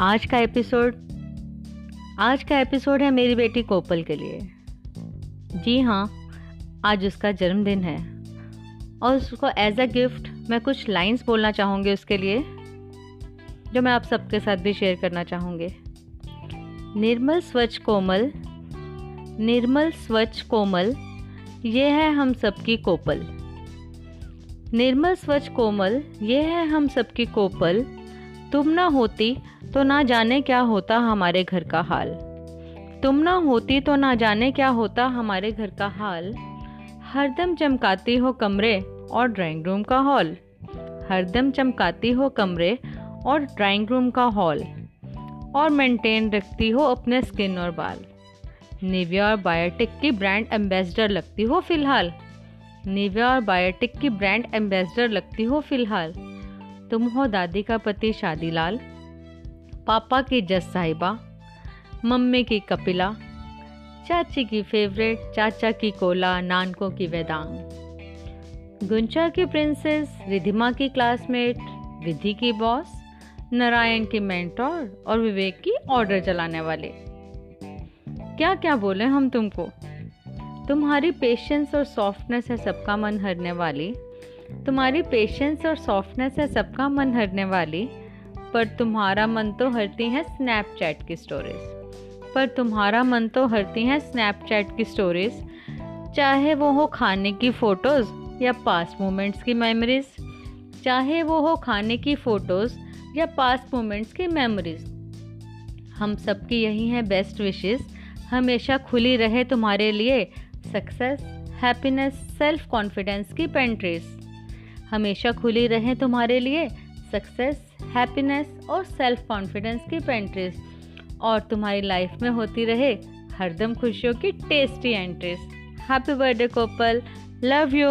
आज का एपिसोड, आज का एपिसोड है मेरी बेटी कोपल के लिए। जी हाँ आज उसका जन्मदिन है। और उसको एज अ गिफ्ट मैं कुछ लाइंस बोलना चाहूँगी उसके लिए, जो मैं आप सबके साथ भी शेयर करना चाहूँगी। निर्मल स्वच्छ कोमल, निर्मल स्वच्छ कोमल, ये है हम सबकी कोपल। निर्मल स्वच्छ कोमल, ये है हम सबकी कोपल, तुम ना होती तो ना जाने क्या होता हमारे घर का हाल। तुम ना होती तो ना जाने क्या होता हमारे घर का हाल। हरदम चमकाती हो कमरे और ड्राइंग रूम का हॉल। हरदम चमकाती हो कमरे और ड्राइंग रूम का हॉल। और मेंटेन रखती हो अपने स्किन और बाल। निविया और बायोटिक की ब्रांड एम्बेसडर लगती हो फ़िलहाल। निविया और बायोटिक की ब्रांड एम्बेसडर लगती हो फ़िलहाल। तुम हो दादी का पति शादीलाल। पापा की जस साहिबा, मम्मी की कपिला, चाची की फेवरेट, चाचा की कोला, नानकों की वेदांग। गुंचा की प्रिंसेस रिधिमा की क्लासमेट विधि की बॉस नारायण की मेंटोर और विवेक की ऑर्डर चलाने वाले। क्या क्या बोले हम तुमको? तुम्हारी पेशेंस और सॉफ्टनेस है सबका मन हरने वाली। तुम्हारी पेशेंस और सॉफ्टनेस है सबका मन हरने वाली। पर तुम्हारा मन तो हरती है स्नैपचैट की स्टोरीज पर तुम्हारा मन तो हरती है स्नैपचैट की स्टोरीज चाहे वो हो खाने की फ़ोटोज़ या पास्ट मोमेंट्स की मेमोरीज चाहे वो हो खाने की फ़ोटोज़ या पास्ट मोमेंट्स की मेमोरीज हम सबकी यही हैं बेस्ट विशेस हमेशा खुली रहे तुम्हारे लिए सक्सेस हैप्पीनेस सेल्फ कॉन्फिडेंस की पेंट्रीज हमेशा खुली रहें तुम्हारे लिए सक्सेस हैप्पीनेस और सेल्फ कॉन्फिडेंस की पेंट्रीज और तुम्हारी लाइफ में होती रहे हरदम खुशियों की tasty entries happy birthday Kopal love you